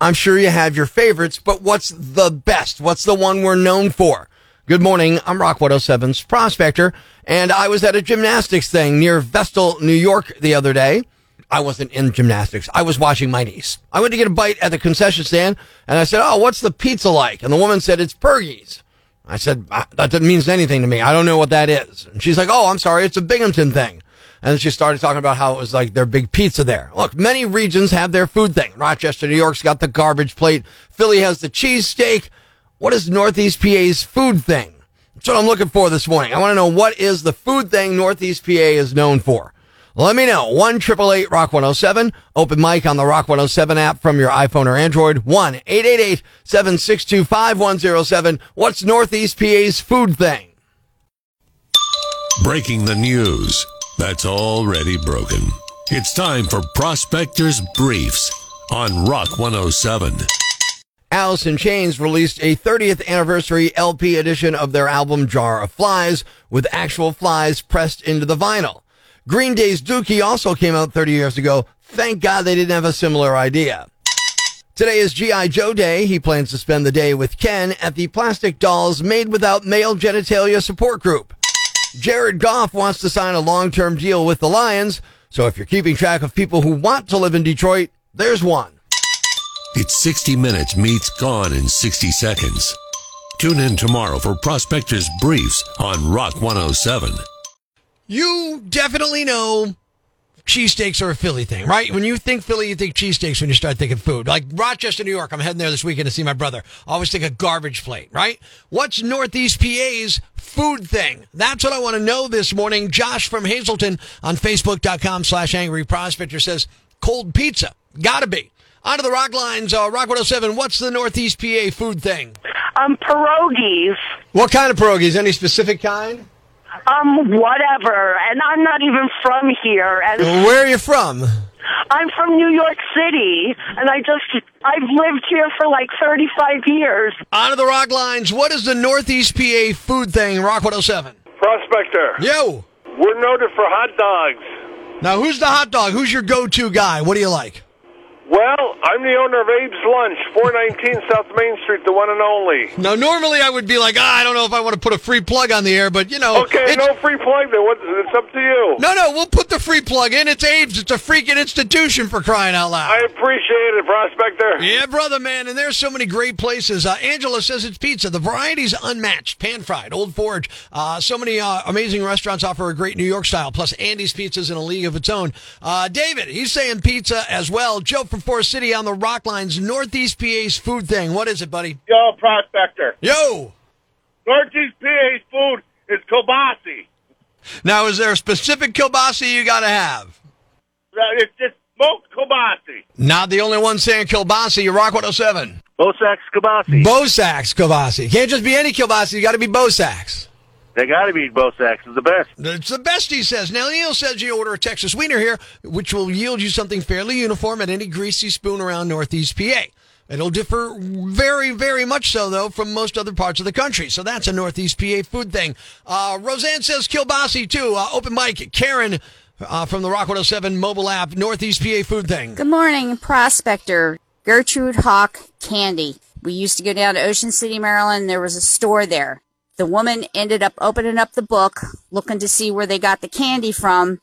I'm sure you have your favorites, but what's the best? What's the one we're known for? Good morning. I'm Rock 107's prospector, and I was at a gymnastics thing near Vestal, New York the other day. I wasn't in gymnastics. I was watching my niece. I went to get a bite at the concession stand, and I said, Oh, what's the pizza like? And the woman said, It's Pudgie's. I said, "Ah, That doesn't mean anything to me. I don't know what that is. And she's like, Oh, I'm sorry. It's a Binghamton thing. And she started talking about how it was like their big pizza there. Look, many regions have their food thing. Rochester, New York's got the garbage plate. Philly has the cheesesteak. What is Northeast PA's food thing? That's what I'm looking for this morning. I want to know what is the food thing Northeast PA is known for. Let me know. 1 888 Rock 107. Open mic on the Rock 107 app from your iPhone or Android. 1 888 762 5107. What's Northeast PA's food thing? Breaking the news that's already broken. It's time for Prospectors Briefs on Rock 107. Alice in Chains released a 30th anniversary LP edition of their album Jar of Flies with actual flies pressed into the vinyl. Green Day's Dookie also came out 30 years ago. Thank God they didn't have a similar idea. Today is G.I. Joe Day. He plans to spend the day with Ken at the Plastic Dolls Made Without Male Genitalia Support Group. Jared Goff wants to sign a long-term deal with the Lions. So if you're keeping track of people who want to live in Detroit, there's one. It's 60 Minutes meets Gone in 60 Seconds. Tune in tomorrow for Prospectors Briefs on Rock 107. You definitely know cheesesteaks are a Philly thing, right? When you think Philly, you think cheesesteaks when you start thinking food. Like Rochester, New York, I'm heading there this weekend to see my brother. Always think a garbage plate, right? What's Northeast PA's food thing? That's what I want to know this morning. Josh from Hazleton on Facebook.com slash Angry Prospector says cold pizza. Gotta be. Onto the rock lines, uh, Rock 107. What's the Northeast PA food thing? Um, pierogies. What kind of pierogies? Any specific kind? Um, whatever. And I'm not even from here. And Where are you from? I'm from New York City. And I just, I've lived here for like 35 years. Onto the rock lines. What is the Northeast PA food thing? Rock 107. Prospector. Yo. We're noted for hot dogs. Now, who's the hot dog? Who's your go-to guy? What do you like? I'm the owner of Abe's Lunch, 419 South Main Street, the one and only. Now, normally I would be like, ah, I don't know if I want to put a free plug on the air, but you know, Okay, it's- no free plug then. What, it's up to you. no, no, we'll put the free plug in. It's Abe's. It's a freaking institution for crying out loud. I appreciate it, Prospector. Yeah, brother, man, and there's so many great places. Uh, Angela says it's pizza. The variety's unmatched. Pan fried, Old Forge. Uh, so many uh, amazing restaurants offer a great New York style. Plus, Andy's Pizza's in a league of its own. Uh, David, he's saying pizza as well. Joe from Forest City on the Rock Lines, Northeast PA's food thing. What is it, buddy? Yo, Prospector. Yo. Northeast PA's food is kielbasi. Now, is there a specific kielbasa you got to have? Uh, it's just smoked kielbasi. Not the only one saying kielbasa. You rock 107. Bosak's kielbasi. Bosak's kielbasa. Can't just be any kielbasa. You got to be Bosak's. They gotta be Bosak's. It's the best. It's the best, he says. Now, Neil says you order a Texas wiener here, which will yield you something fairly uniform at any greasy spoon around Northeast PA. It'll differ very, very much so, though, from most other parts of the country. So that's a Northeast PA food thing. Uh, Roseanne says kielbasi, too. Uh, open mic. Karen uh, from the Rock 107 mobile app, Northeast PA food thing. Good morning, Prospector. Gertrude Hawk Candy. We used to go down to Ocean City, Maryland. There was a store there. The woman ended up opening up the book, looking to see where they got the candy from.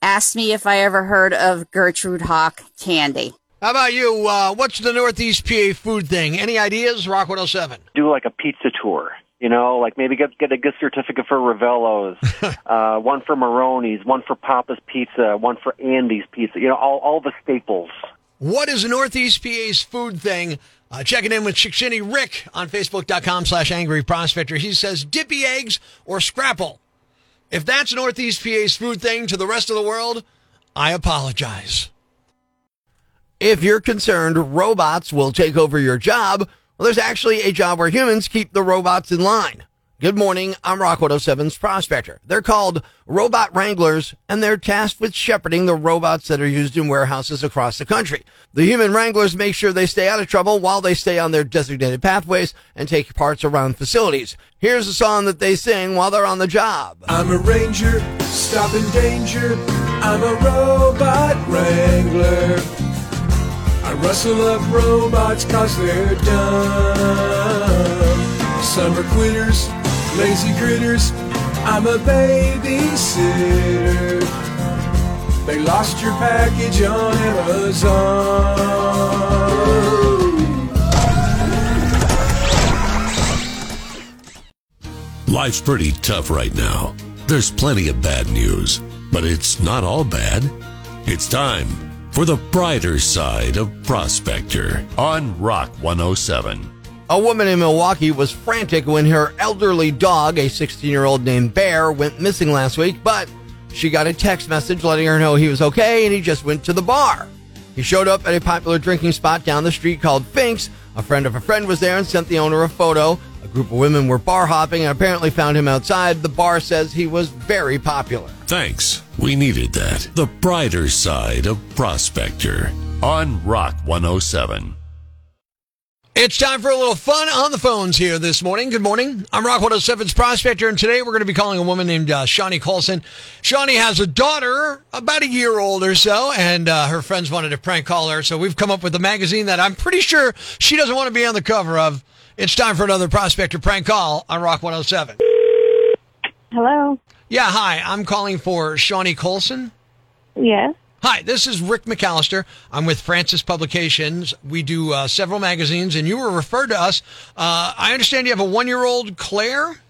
Asked me if I ever heard of Gertrude Hawk Candy. How about you? Uh, what's the Northeast PA food thing? Any ideas? Rock 107. do like a pizza tour. You know, like maybe get get a gift certificate for Revello's, uh, one for Maroni's, one for Papa's Pizza, one for Andy's Pizza. You know, all all the staples. What is Northeast PA's food thing? Uh, checking in with Chicksini Rick on Facebook.com slash Angry Prospector. He says dippy eggs or scrapple. If that's Northeast PA's food thing to the rest of the world, I apologize. If you're concerned robots will take over your job, well, there's actually a job where humans keep the robots in line. Good morning. I'm Rock 107's Prospector. They're called Robot Wranglers, and they're tasked with shepherding the robots that are used in warehouses across the country. The human wranglers make sure they stay out of trouble while they stay on their designated pathways and take parts around facilities. Here's a song that they sing while they're on the job. I'm a ranger, stopping danger. I'm a robot wrangler. I rustle up robots cause they're dumb. Some are quitters, lazy critters. I'm a babysitter. They lost your package on Amazon. Life's pretty tough right now. There's plenty of bad news, but it's not all bad. It's time for the brighter side of Prospector on Rock 107. A woman in Milwaukee was frantic when her elderly dog, a 16 year old named Bear, went missing last week, but she got a text message letting her know he was okay and he just went to the bar. He showed up at a popular drinking spot down the street called Fink's. A friend of a friend was there and sent the owner a photo. A group of women were bar hopping and apparently found him outside. The bar says he was very popular. Thanks. We needed that. The brighter side of Prospector on Rock 107. It's time for a little fun on the phones here this morning. Good morning. I'm Rock 107's Prospector, and today we're going to be calling a woman named uh, Shawnee Colson. Shawnee has a daughter, about a year old or so, and uh, her friends wanted to prank call her, so we've come up with a magazine that I'm pretty sure she doesn't want to be on the cover of. It's time for another Prospector prank call on Rock 107. Hello. Yeah, hi. I'm calling for Shawnee Colson. Yes. Hi, this is Rick McAllister. I'm with Francis Publications. We do uh, several magazines, and you were referred to us. Uh, I understand you have a one year old Claire.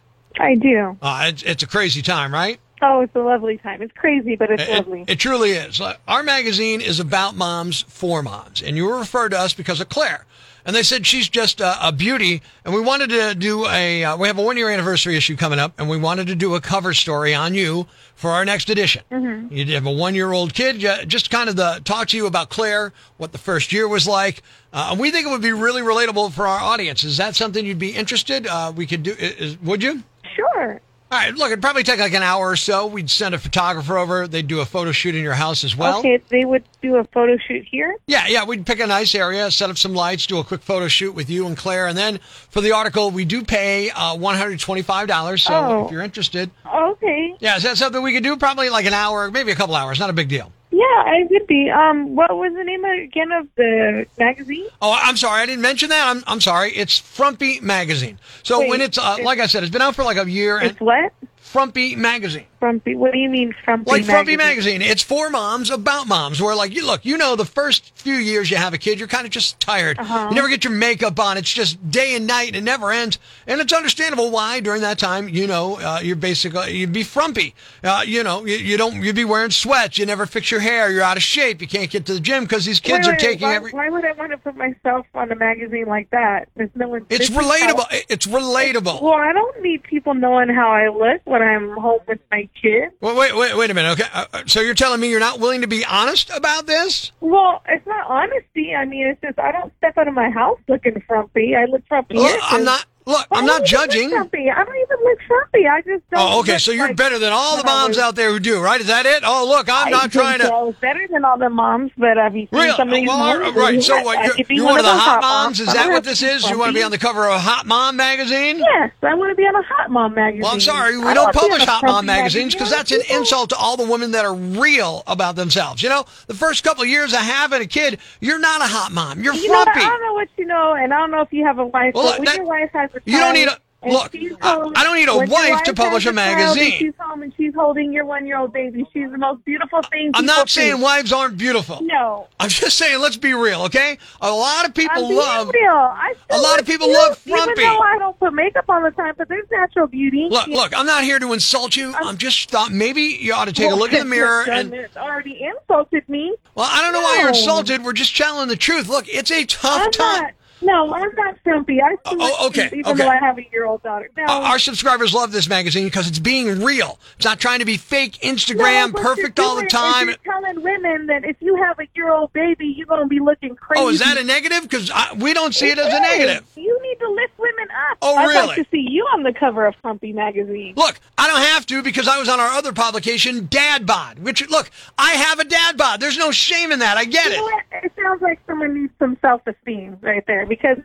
I do. Uh, it's, it's a crazy time, right? Oh, it's a lovely time. It's crazy, but it's It, lovely. it truly is. Our magazine is about moms for moms, and you were referred to us because of Claire. And they said she's just a, a beauty, and we wanted to do a. Uh, we have a one year anniversary issue coming up, and we wanted to do a cover story on you for our next edition. Mm-hmm. You have a one year old kid, just kind of the talk to you about Claire, what the first year was like. Uh, and we think it would be really relatable for our audience. Is that something you'd be interested? Uh, we could do. Is, would you? Sure. All right, look, it'd probably take like an hour or so. We'd send a photographer over. They'd do a photo shoot in your house as well. okay, they would do a photo shoot here. Yeah, yeah, we'd pick a nice area, set up some lights, do a quick photo shoot with you and Claire, and then for the article, we do pay uh, one hundred twenty-five dollars. So Oh. if you're interested, Okay. yeah, is that something we could do? Probably like an hour, maybe a couple hours. Not a big deal. Yeah, I would be. Um, what was the name again of the magazine? Oh, I'm sorry, I didn't mention that. I'm I'm sorry. It's Frumpy Magazine. So Wait, when it's uh, it's- like I said, it's been out for like a year. And It's what? Frumpy Magazine. Frumpy. What do you mean frumpy? like Frumpy magazine? magazine. It's for moms about moms. Where like you look, you know, the first few years you have a kid, you're kind of just tired. Uh-huh. You never get your makeup on. It's just day and night. and It never ends, and it's understandable why during that time, you know, uh, you're basically you'd be frumpy. Uh, you know, you, you don't you'd be wearing sweats. You never fix your hair. You're out of shape. You can't get to the gym because these kids Wait, are wait, taking why, every. Why would I want to put myself on a magazine like that? There's no one. It's relatable. how- It's relatable. well, I don't need people knowing how I look when I'm home with my kid. Wait, wait, wait, wait a minute. Okay, uh, so you're telling me you're not willing to be honest about this? Well, it's not honesty. I mean, it's just I don't step out of my house looking frumpy. I look frumpy. Here, I'm not. Look, I'm not judging. I don't even look frumpy. I just don't. Oh, okay. So you're like better than all the moms out there who do, right? Is that it? Oh, look, I'm I not trying so. to. I was better than all the moms, but you seen Really? some of these Well, moms? right. So what? You're, you're one one of the hot moms. Is that what this is? You want to be on the cover of a Hot Mom magazine? Yes, I want to be on a hot mom magazine. Well, I'm sorry, we I don't wanna be on publish Hot Mom magazines because that's an insult to all the women that are real about themselves. You know, the first couple of years of having a kid, you're not a hot mom. You're You know. I don't know what you know, and I don't know if you have a wife. Well, but when that- your wife has a you don't need a- look, I- home- I don't need a wife to publish a magazine. She's home and she's holding your one-year-old baby. She's the most beautiful thing. I'm not saying wives aren't beautiful. No, I'm just saying, let's be real, okay? A lot of people I'm love. real. I a lot of people love frumpy. Even though I don't put makeup all the time, but there's natural beauty. Look, You- look, I'm not here to insult you. I'm just thought maybe you ought to take a look in the mirror and. already insulted me. Well, I don't know why you're insulted. We're just telling the truth. Look, it's a tough I'm time. not. No, I'm not frumpy. I still Oh, okay, even okay. though I have a year-old daughter. No, Uh, Our subscribers love this magazine because it's being real. It's not trying to be fake Instagram, No, perfect all the doing is time. You're telling women that if you have a year-old baby, you're going to be looking crazy. Oh, is that a negative? Because we don't see it as a negative. You need to lift women up. Oh, I'd really? like to see you on the cover of Frumpy magazine. Look, I don't have to because I was on our other publication, Dad Bod. Which look, I have a Dad Bod. There's no shame in that. I get You it. It sounds like someone needs some self-esteem right there because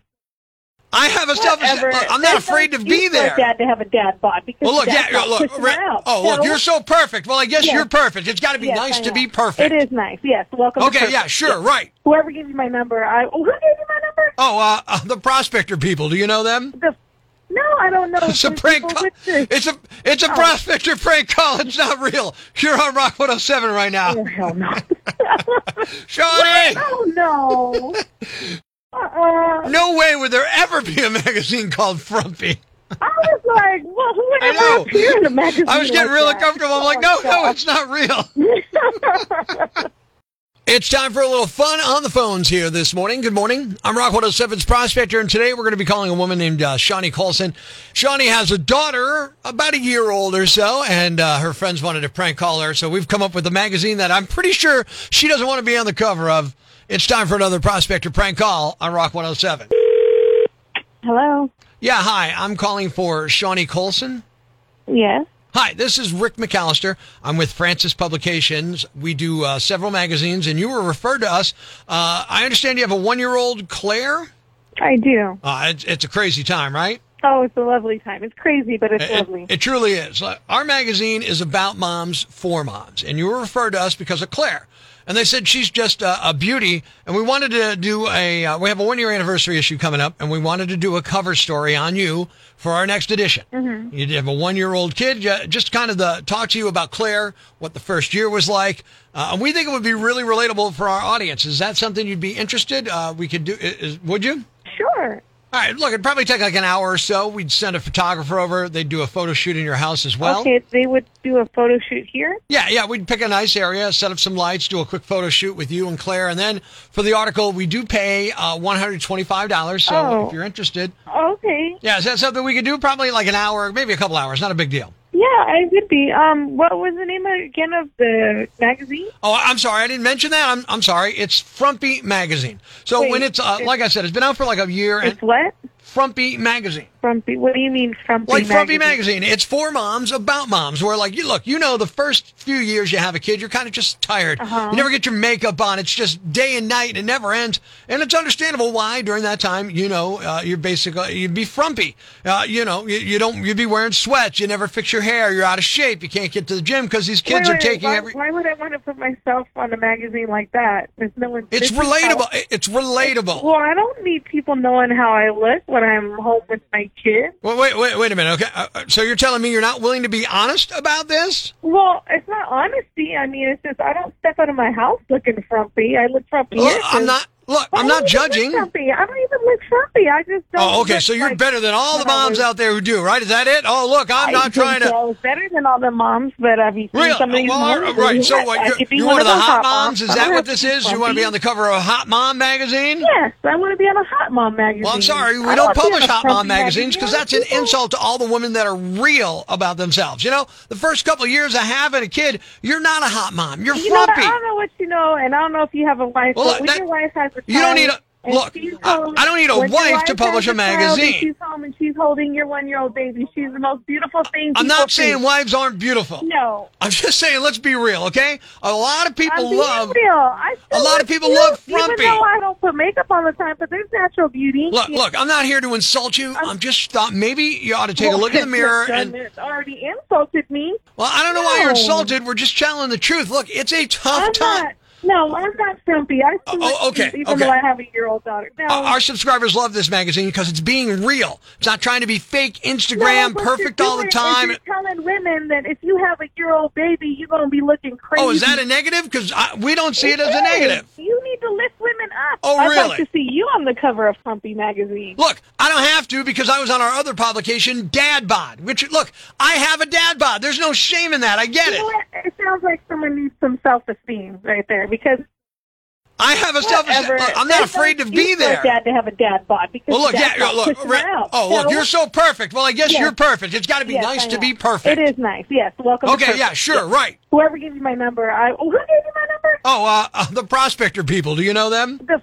I have a selfish. Whatever. I'm not There's afraid to be excuse for a there. Dad to have a dad bod because Well, look, yeah, look, right- oh, look, So- you're so perfect. Well, I guess Yes. you're perfect. It's got to be Yes, nice to be perfect. It is nice. Yes. Welcome. Okay, yeah, sure, right. Whoever gives you my number, I. Who gave you my number? Oh, uh, uh, the prospector people. Do you know them? The. No, I don't know. It's a prank call. It's a it's a Oh. prospector prank call. It's not real. You're on Rock 107 right now. Oh hell no. Shawnee! oh no. Uh-uh. No way would there ever be a magazine called Frumpy. I was like, well, who would ever appear in a magazine? I was getting like really that? comfortable. I'm like, Oh, no, no, it's not real. It's time for a little fun on the phones here this morning. Good morning. I'm Rock 107's Prospector, and today we're going to be calling a woman named uh, Shawnee Colson. Shawnee has a daughter, about a year old or so, and uh, her friends wanted to prank call her, so we've come up with a magazine that I'm pretty sure she doesn't want to be on the cover of. It's time for another Prospector prank call on Rock 107. Hello. Yeah, hi. I'm calling for Shawnee Colson. Yes. Hi, this is Rick McAllister. I'm with Francis Publications. We do uh, several magazines, and you were referred to us. Uh, I understand you have a one year old Claire. I do. Uh, it's, it's a crazy time, right? Oh, it's a lovely time. It's crazy, but it's It, lovely. it truly is. Our magazine is about moms for moms, and you were referred to us because of Claire. And they said she's just a, a beauty, and we wanted to do a. Uh, we have a one year anniversary issue coming up, and we wanted to do a cover story on you for our next edition. Mm-hmm. You have a one year old kid, just kind of the talk to you about Claire, what the first year was like. Uh, and we think it would be really relatable for our audience. Is that something you'd be interested? Uh, we could do. Is, would you? sure. All right, look, it'd probably take like an hour or so. We'd send a photographer over. They'd do a photo shoot in your house as well. okay, they would do a photo shoot here. Yeah, yeah, we'd pick a nice area, set up some lights, do a quick photo shoot with you and Claire, and then for the article, we do pay uh, one hundred twenty-five dollars. So Oh. if you're interested, Okay. yeah, is that something we could do? Probably like an hour, maybe a couple hours. Not a big deal. Yeah, I would be. Um, what was the name again of the magazine? Oh, I'm sorry, I didn't mention that. I'm I'm sorry. It's Frumpy Magazine. So Wait, when it's uh, it's- like I said, it's been out for like a year. And It's what? Frumpy Magazine. Frumpy. What do you mean frumpy? like Frumpy magazine? magazine. It's for moms about moms. Where like you look, you know, the first few years you have a kid, you're kind of just tired. Uh-huh. You never get your makeup on. It's just day and night. And it never ends, and it's understandable why during that time, you know, uh, you're basically you'd be frumpy. Uh, you know, you, you don't you'd be wearing sweats. You never fix your hair. You're out of shape. You can't get to the gym because these kids Wait, are wait, taking why, every. Why would I want to put myself on a magazine like that? There's no one. It's is how- relatable. It's relatable. Well, I don't need people knowing how I look when I'm home with my kid. Wait, wait, wait, wait a minute. Okay, uh, uh, so you're telling me you're not willing to be honest about this? Well, it's not honesty. I mean, it's just I don't step out of my house looking frumpy. I look frumpy. Here, I'm not. Look, I'm not judging. I don't even look frumpy. I just don't. Oh, okay. So you're like better than all the moms out there who do, right? Is that it? Oh, look, I'm I not trying to. I was better than all the moms, but you seen Real, some of these well, moms? right. So what? You're, you're one of the hot moms. Is I that what this is? You want to be on the cover of a Hot Mom magazine? Yes, I want to be on a hot mom magazine. Well, I'm sorry, we I don't publish Hot Mom magazines because that's an insult to all the women that are real about themselves. You know, the first couple of years of having a kid, you're not a hot mom. You're frumpy. I don't know what you know, and I don't know if you have a wife. Well, when your wife has you don't need a- look, I- home- I don't need a wife to publish a magazine. She's home and she's holding your one-year-old baby. She's the most beautiful thing. I'm not see. saying wives aren't beautiful. No. I'm just saying, let's be real, okay? A lot of people I'm love. real. I still a lot of people cute, love frumpy. Even though I don't put makeup on the time, but there's natural beauty. Look, Yeah. look, I'm not here to insult you. I'm just thought maybe you ought to take a look in the mirror and. it's already insulted me. Well, I don't know why you're insulted. We're just telling the truth. Look, it's a tough I'm time. not. No, I'm not frumpy. I still Oh, look oh, okay, even okay. though I have a year-old daughter. No, Our our subscribers love this magazine because it's being real. It's not trying to be fake Instagram, No, perfect all the doing is time. You're telling women that if you have a year-old baby, you're going to be looking crazy. Oh, is that a negative? Because we don't see it as a negative. You need to lift women up. Oh, I'd really? like to see you on the cover of Frumpy magazine. Look, I don't have to because I was on our other publication, Dad Bod. Which look, I have a Dad Bod. There's no shame in that. I get You it. It sounds like someone needs some self-esteem right there because I have a self. I'm not afraid to be excuse for a there. dad to have a dad bod because Well, look, yeah, look, pushing re- out. oh, look, So- you're so perfect. Well, I guess Yes. you're perfect. It's got to be Yes, nice to be perfect. It is nice. Yes. Welcome. to Okay, yeah, sure, Yes. right. Whoever gives you my number, I. Who gave you my number? Oh, uh, uh, the prospector people. Do you know them? The,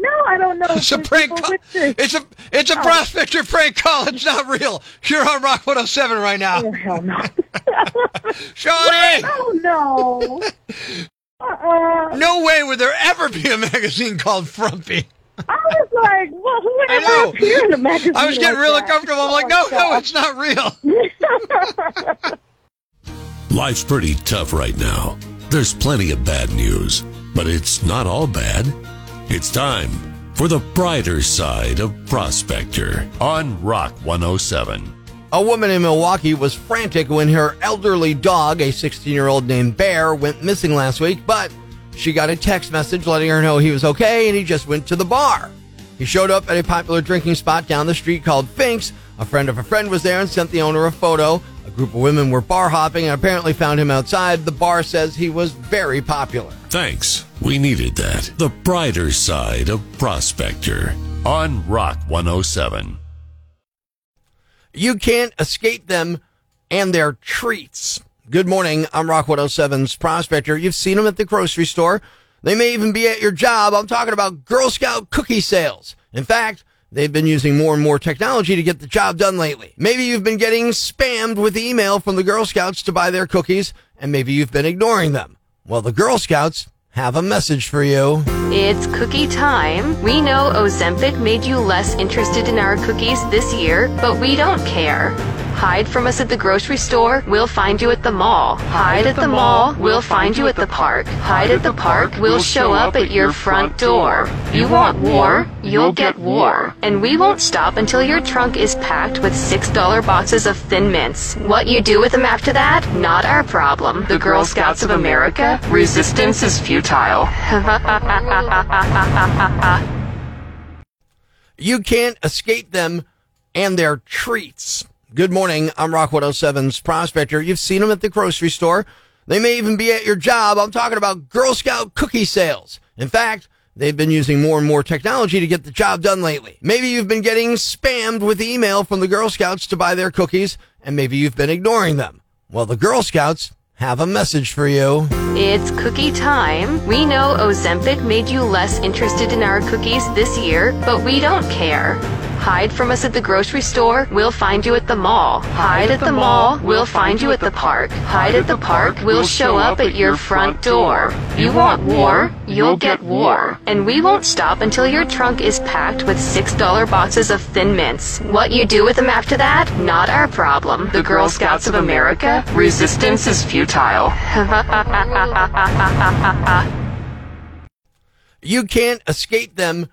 no, I don't know. It's a prank call. It's a it's a Oh. prospector prank call. It's not real. You're on Rock 107 right now. Oh hell no. Shawnee! oh no. No way would there ever be a magazine called Frumpy. I was like, well, who would ever appear in a magazine? I was getting like real that? uncomfortable. I'm like, oh, no, no, it's not real. Life's pretty tough right now. There's plenty of bad news, but it's not all bad. It's time for the brighter side of Prospector on Rock 107. A woman in Milwaukee was frantic when her elderly dog, a 16 year old named Bear, went missing last week, but she got a text message letting her know he was okay and he just went to the bar. He showed up at a popular drinking spot down the street called Fink's. A friend of a friend was there and sent the owner a photo. A group of women were bar hopping and apparently found him outside. The bar says he was very popular. Thanks. We needed that. The brighter side of Prospector on Rock 107. You can't escape them and their treats. Good morning. I'm Rock 107's Prospector. You've seen them at the grocery store. They may even be at your job. I'm talking about Girl Scout cookie sales. In fact, they've been using more and more technology to get the job done lately. Maybe you've been getting spammed with email from the Girl Scouts to buy their cookies, and maybe you've been ignoring them. Well, the Girl Scouts have a message for you. It's cookie time. We know Ozempic made you less interested in our cookies this year, but we don't care. Hide from us at the grocery store, we'll find you at the mall. Hide at the mall, we'll find you at the park. Hide at the park, we'll show up at your front door. You want war? You'll get war. And we won't stop until your trunk is packed with $6 boxes of Thin Mints. What you do with them after that? Not our problem. The Girl Scouts of America? Resistance is futile. You can't escape them and their treats. Good morning. I'm Rock 107's Prospector. You've seen them at the grocery store. They may even be at your job. I'm talking about Girl Scout cookie sales. In fact, they've been using more and more technology to get the job done lately. Maybe you've been getting spammed with email from the Girl Scouts to buy their cookies, and maybe you've been ignoring them. Well, the Girl Scouts have a message for you. It's cookie time. We know Ozempic made you less interested in our cookies this year, but we don't care. Hide from us at the grocery store, we'll find you at the mall. Hide at the mall, we'll find you at the park. Hide at the park, we'll show up at your front door. You want war? You'll get war. And we won't stop until your trunk is packed with $6 boxes of Thin Mints. What you do with them after that? Not our problem. The Girl Scouts of America? Resistance is futile. You can't escape them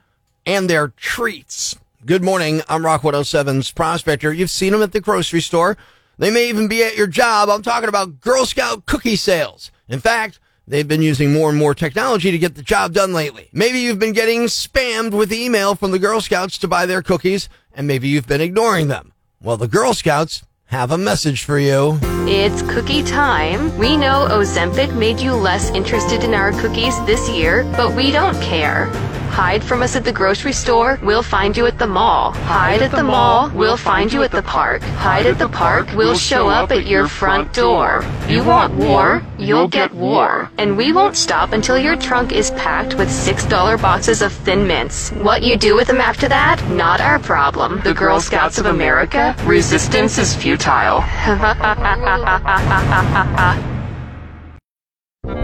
and their treats. Good morning. I'm Rock 107's Prospector. You've seen them at the grocery store. They may even be at your job. I'm talking about Girl Scout cookie sales. In fact, they've been using more and more technology to get the job done lately. Maybe you've been getting spammed with email from the Girl Scouts to buy their cookies, and maybe you've been ignoring them. Well, the Girl Scouts have a message for you. It's cookie time. We know Ozempic made you less interested in our cookies this year, but we don't care. Hide from us at the grocery store, we'll find you at the mall. Hide at the mall, we'll find you at the park. Hide at the park, we'll show up at your front door. You want war? You'll get war. And we won't stop until your trunk is packed with $6 boxes of Thin Mints. What you do with them after that? Not our problem. The Girl Scouts of America? Resistance is futile.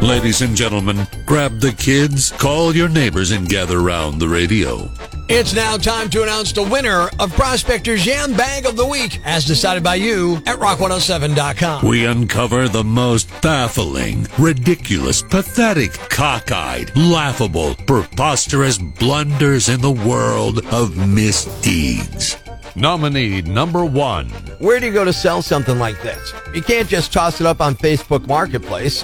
Ladies and gentlemen, grab the kids, call your neighbors, and gather round the radio. It's now time to announce the winner of Prospector's Yam Bag of the Week, as decided by you at rock107.com. We uncover the most baffling, ridiculous, pathetic, cockeyed, laughable, preposterous blunders in the world of misdeeds. Nominee number one. Where do you go to sell something like this? You can't just toss it up on Facebook Marketplace.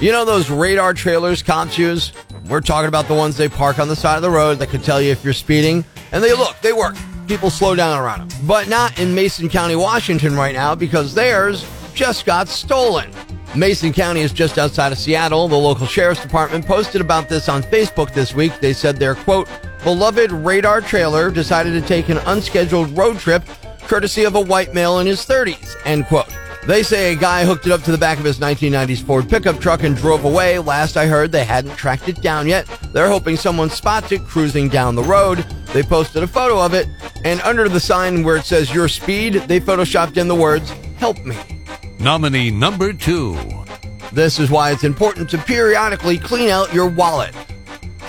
You know those radar trailers cops use? We're talking about the ones they park on the side of the road that can tell you if you're speeding. And they look, they work. People slow down around them. But not in Mason County, Washington right now because theirs just got stolen. Mason County is just outside of Seattle. The local sheriff's department posted about this on Facebook this week. They said their quote, beloved radar trailer decided to take an unscheduled road trip courtesy of a white male in his 30s, end quote. They say a guy hooked it up to the back of his 1990s Ford pickup truck and drove away. Last I heard, they hadn't tracked it down yet. They're hoping someone spots it cruising down the road. They posted a photo of it, and under the sign where it says your speed, they photoshopped in the words, help me. Nominee number two. This is why it's important to periodically clean out your wallet.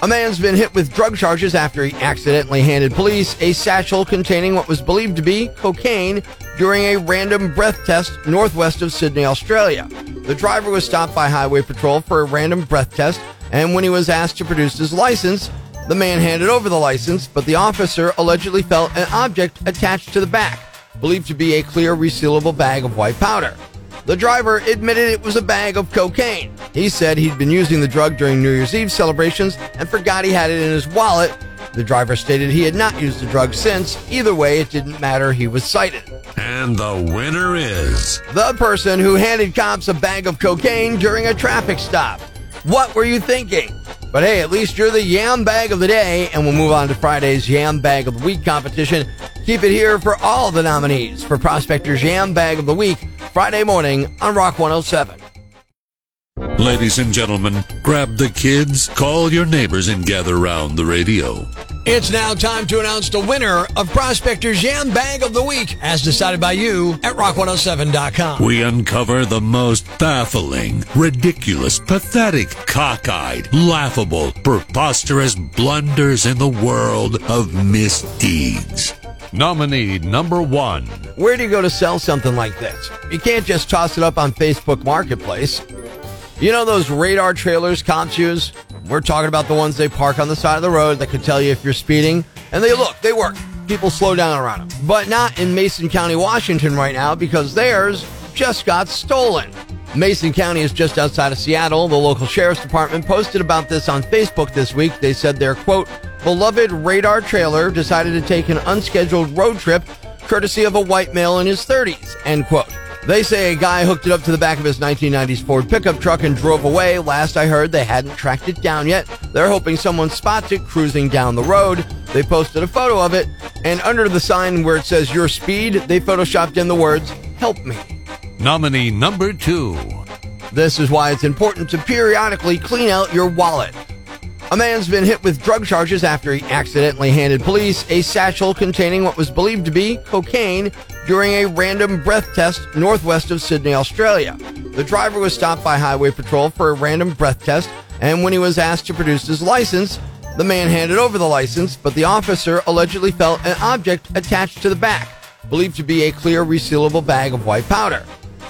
A man's been hit with drug charges after he accidentally handed police a satchel containing what was believed to be cocaine during a random breath test northwest of Sydney, Australia. The driver was stopped by Highway Patrol for a random breath test, and when he was asked to produce his license, the man handed over the license, but the officer allegedly felt an object attached to the back, believed to be a clear resealable bag of white powder. The driver admitted it was a bag of cocaine. He said he'd been using the drug during New Year's Eve celebrations and forgot he had it in his wallet. The driver stated he had not used the drug since. Either way, it didn't matter. He was cited. And the winner is the person who handed cops a bag of cocaine during a traffic stop. What were you thinking? But hey, at least you're the yam bag of the day, and we'll move on to Friday's yam bag of the week competition. Keep it here for all the nominees for Prospector's Yam Bag of the Week, Friday morning on Rock 107. Ladies and gentlemen, grab the kids, call your neighbors, and gather round the radio. It's now time to announce the winner of Prospector's Yam Bag of the Week, as decided by you at rock107.com. We uncover the most baffling, ridiculous, pathetic, cockeyed, laughable, preposterous blunders in the world of misdeeds. Nominee number one. Where do you go to sell something like this? You can't just toss it up on Facebook Marketplace. You know those radar trailers cops use? We're talking about the ones they park on the side of the road that can tell you if you're speeding. And they look, they work. People slow down around them. But not in Mason County, Washington right now because theirs just got stolen. Mason County is just outside of Seattle. The local sheriff's department posted about this on Facebook this week. They said their quote, beloved radar trailer decided to take an unscheduled road trip courtesy of a white male in his 30s, end quote. They say a guy hooked it up to the back of his 1990s Ford pickup truck and drove away. Last I heard, they hadn't tracked it down yet. They're hoping someone spots it cruising down the road. They posted a photo of it, and under the sign where it says your speed, they photoshopped in the words, help me. Nominee number two. This is why it's important to periodically clean out your wallet. A man's been hit with drug charges after he accidentally handed police a satchel containing what was believed to be cocaine during a random breath test northwest of Sydney, Australia. The driver was stopped by Highway Patrol for a random breath test, and when he was asked to produce his license, the man handed over the license, but the officer allegedly felt an object attached to the back, believed to be a clear resealable bag of white powder.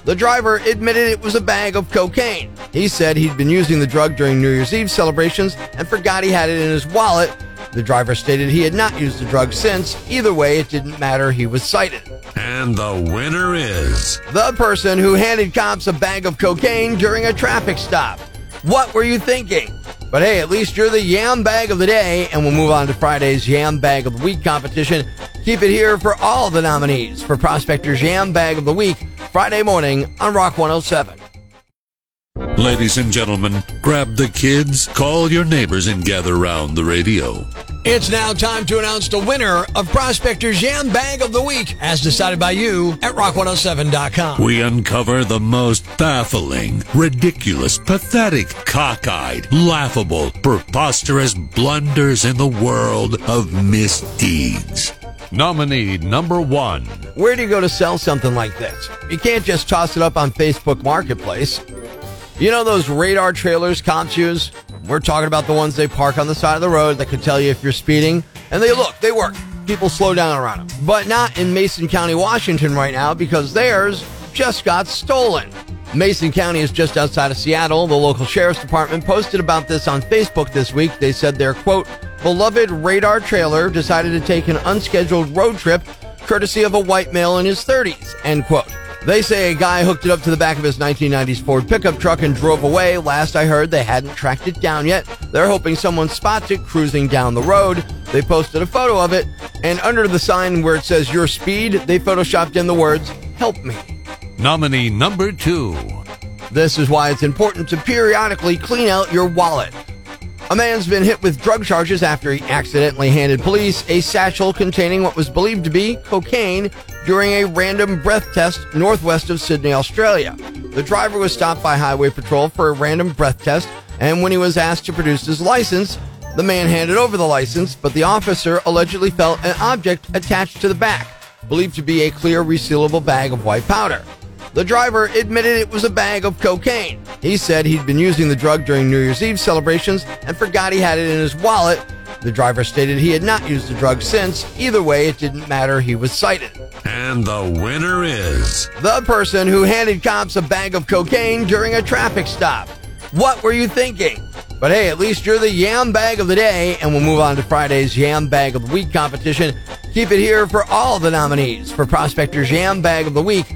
The driver admitted it was a bag of cocaine. He said he'd been using the drug during New Year's Eve celebrations and forgot he had it in his wallet. The driver stated he had not used the drug since. Either way, it didn't matter. He was cited. And the winner is the person who handed cops a bag of cocaine during a traffic stop. What were you thinking? But hey, at least you're the yam bag of the day, and we'll move on to Friday's yam bag of the week competition. Keep it here for all the nominees for Prospector's Yam Bag of the Week, Friday morning on Rock 107. Ladies and gentlemen, grab the kids, call your neighbors, and gather round the radio. It's now time to announce the winner of Prospector's Yam Bag of the Week, as decided by you at rock107.com. We uncover the most baffling, ridiculous, pathetic, cockeyed, laughable, preposterous blunders in the world of misdeeds. Nominee number one. Where do you go to sell something like this? You can't just toss it up on Facebook Marketplace. You know those radar trailers cops use? We're talking about the ones they park on the side of the road that can tell you if you're speeding. And they look, they work. People slow down around them. But not in Mason County, Washington right now because theirs just got stolen. Mason County is just outside of Seattle. The local sheriff's department posted about this on Facebook this week. They said their quote, beloved radar trailer decided to take an unscheduled road trip courtesy of a white male in his 30s, end quote. They say a guy hooked it up to the back of his 1990s Ford pickup truck and drove away. Last I heard, they hadn't tracked it down yet. They're hoping someone spots it cruising down the road. They posted a photo of it, and under the sign where it says your speed, they photoshopped in the words, help me. Nominee number two. This is why it's important to periodically clean out your wallet. A man's been hit with drug charges after he accidentally handed police a satchel containing what was believed to be cocaine during a random breath test northwest of Sydney, Australia. The driver was stopped by Highway Patrol for a random breath test, and when he was asked to produce his license, the man handed over the license, but the officer allegedly felt an object attached to the back, believed to be a clear resealable bag of white powder. The driver admitted it was a bag of cocaine. He said he'd been using the drug during New Year's Eve celebrations and forgot he had it in his wallet. The driver stated he had not used the drug since. Either way, it didn't matter. He was cited. And the winner is the person who handed cops a bag of cocaine during a traffic stop. What were you thinking? But hey, at least you're the yam bag of the day, and we'll move on to Friday's yam bag of the week competition. Keep it here for all the nominees for Prospector's Yam Bag of the Week,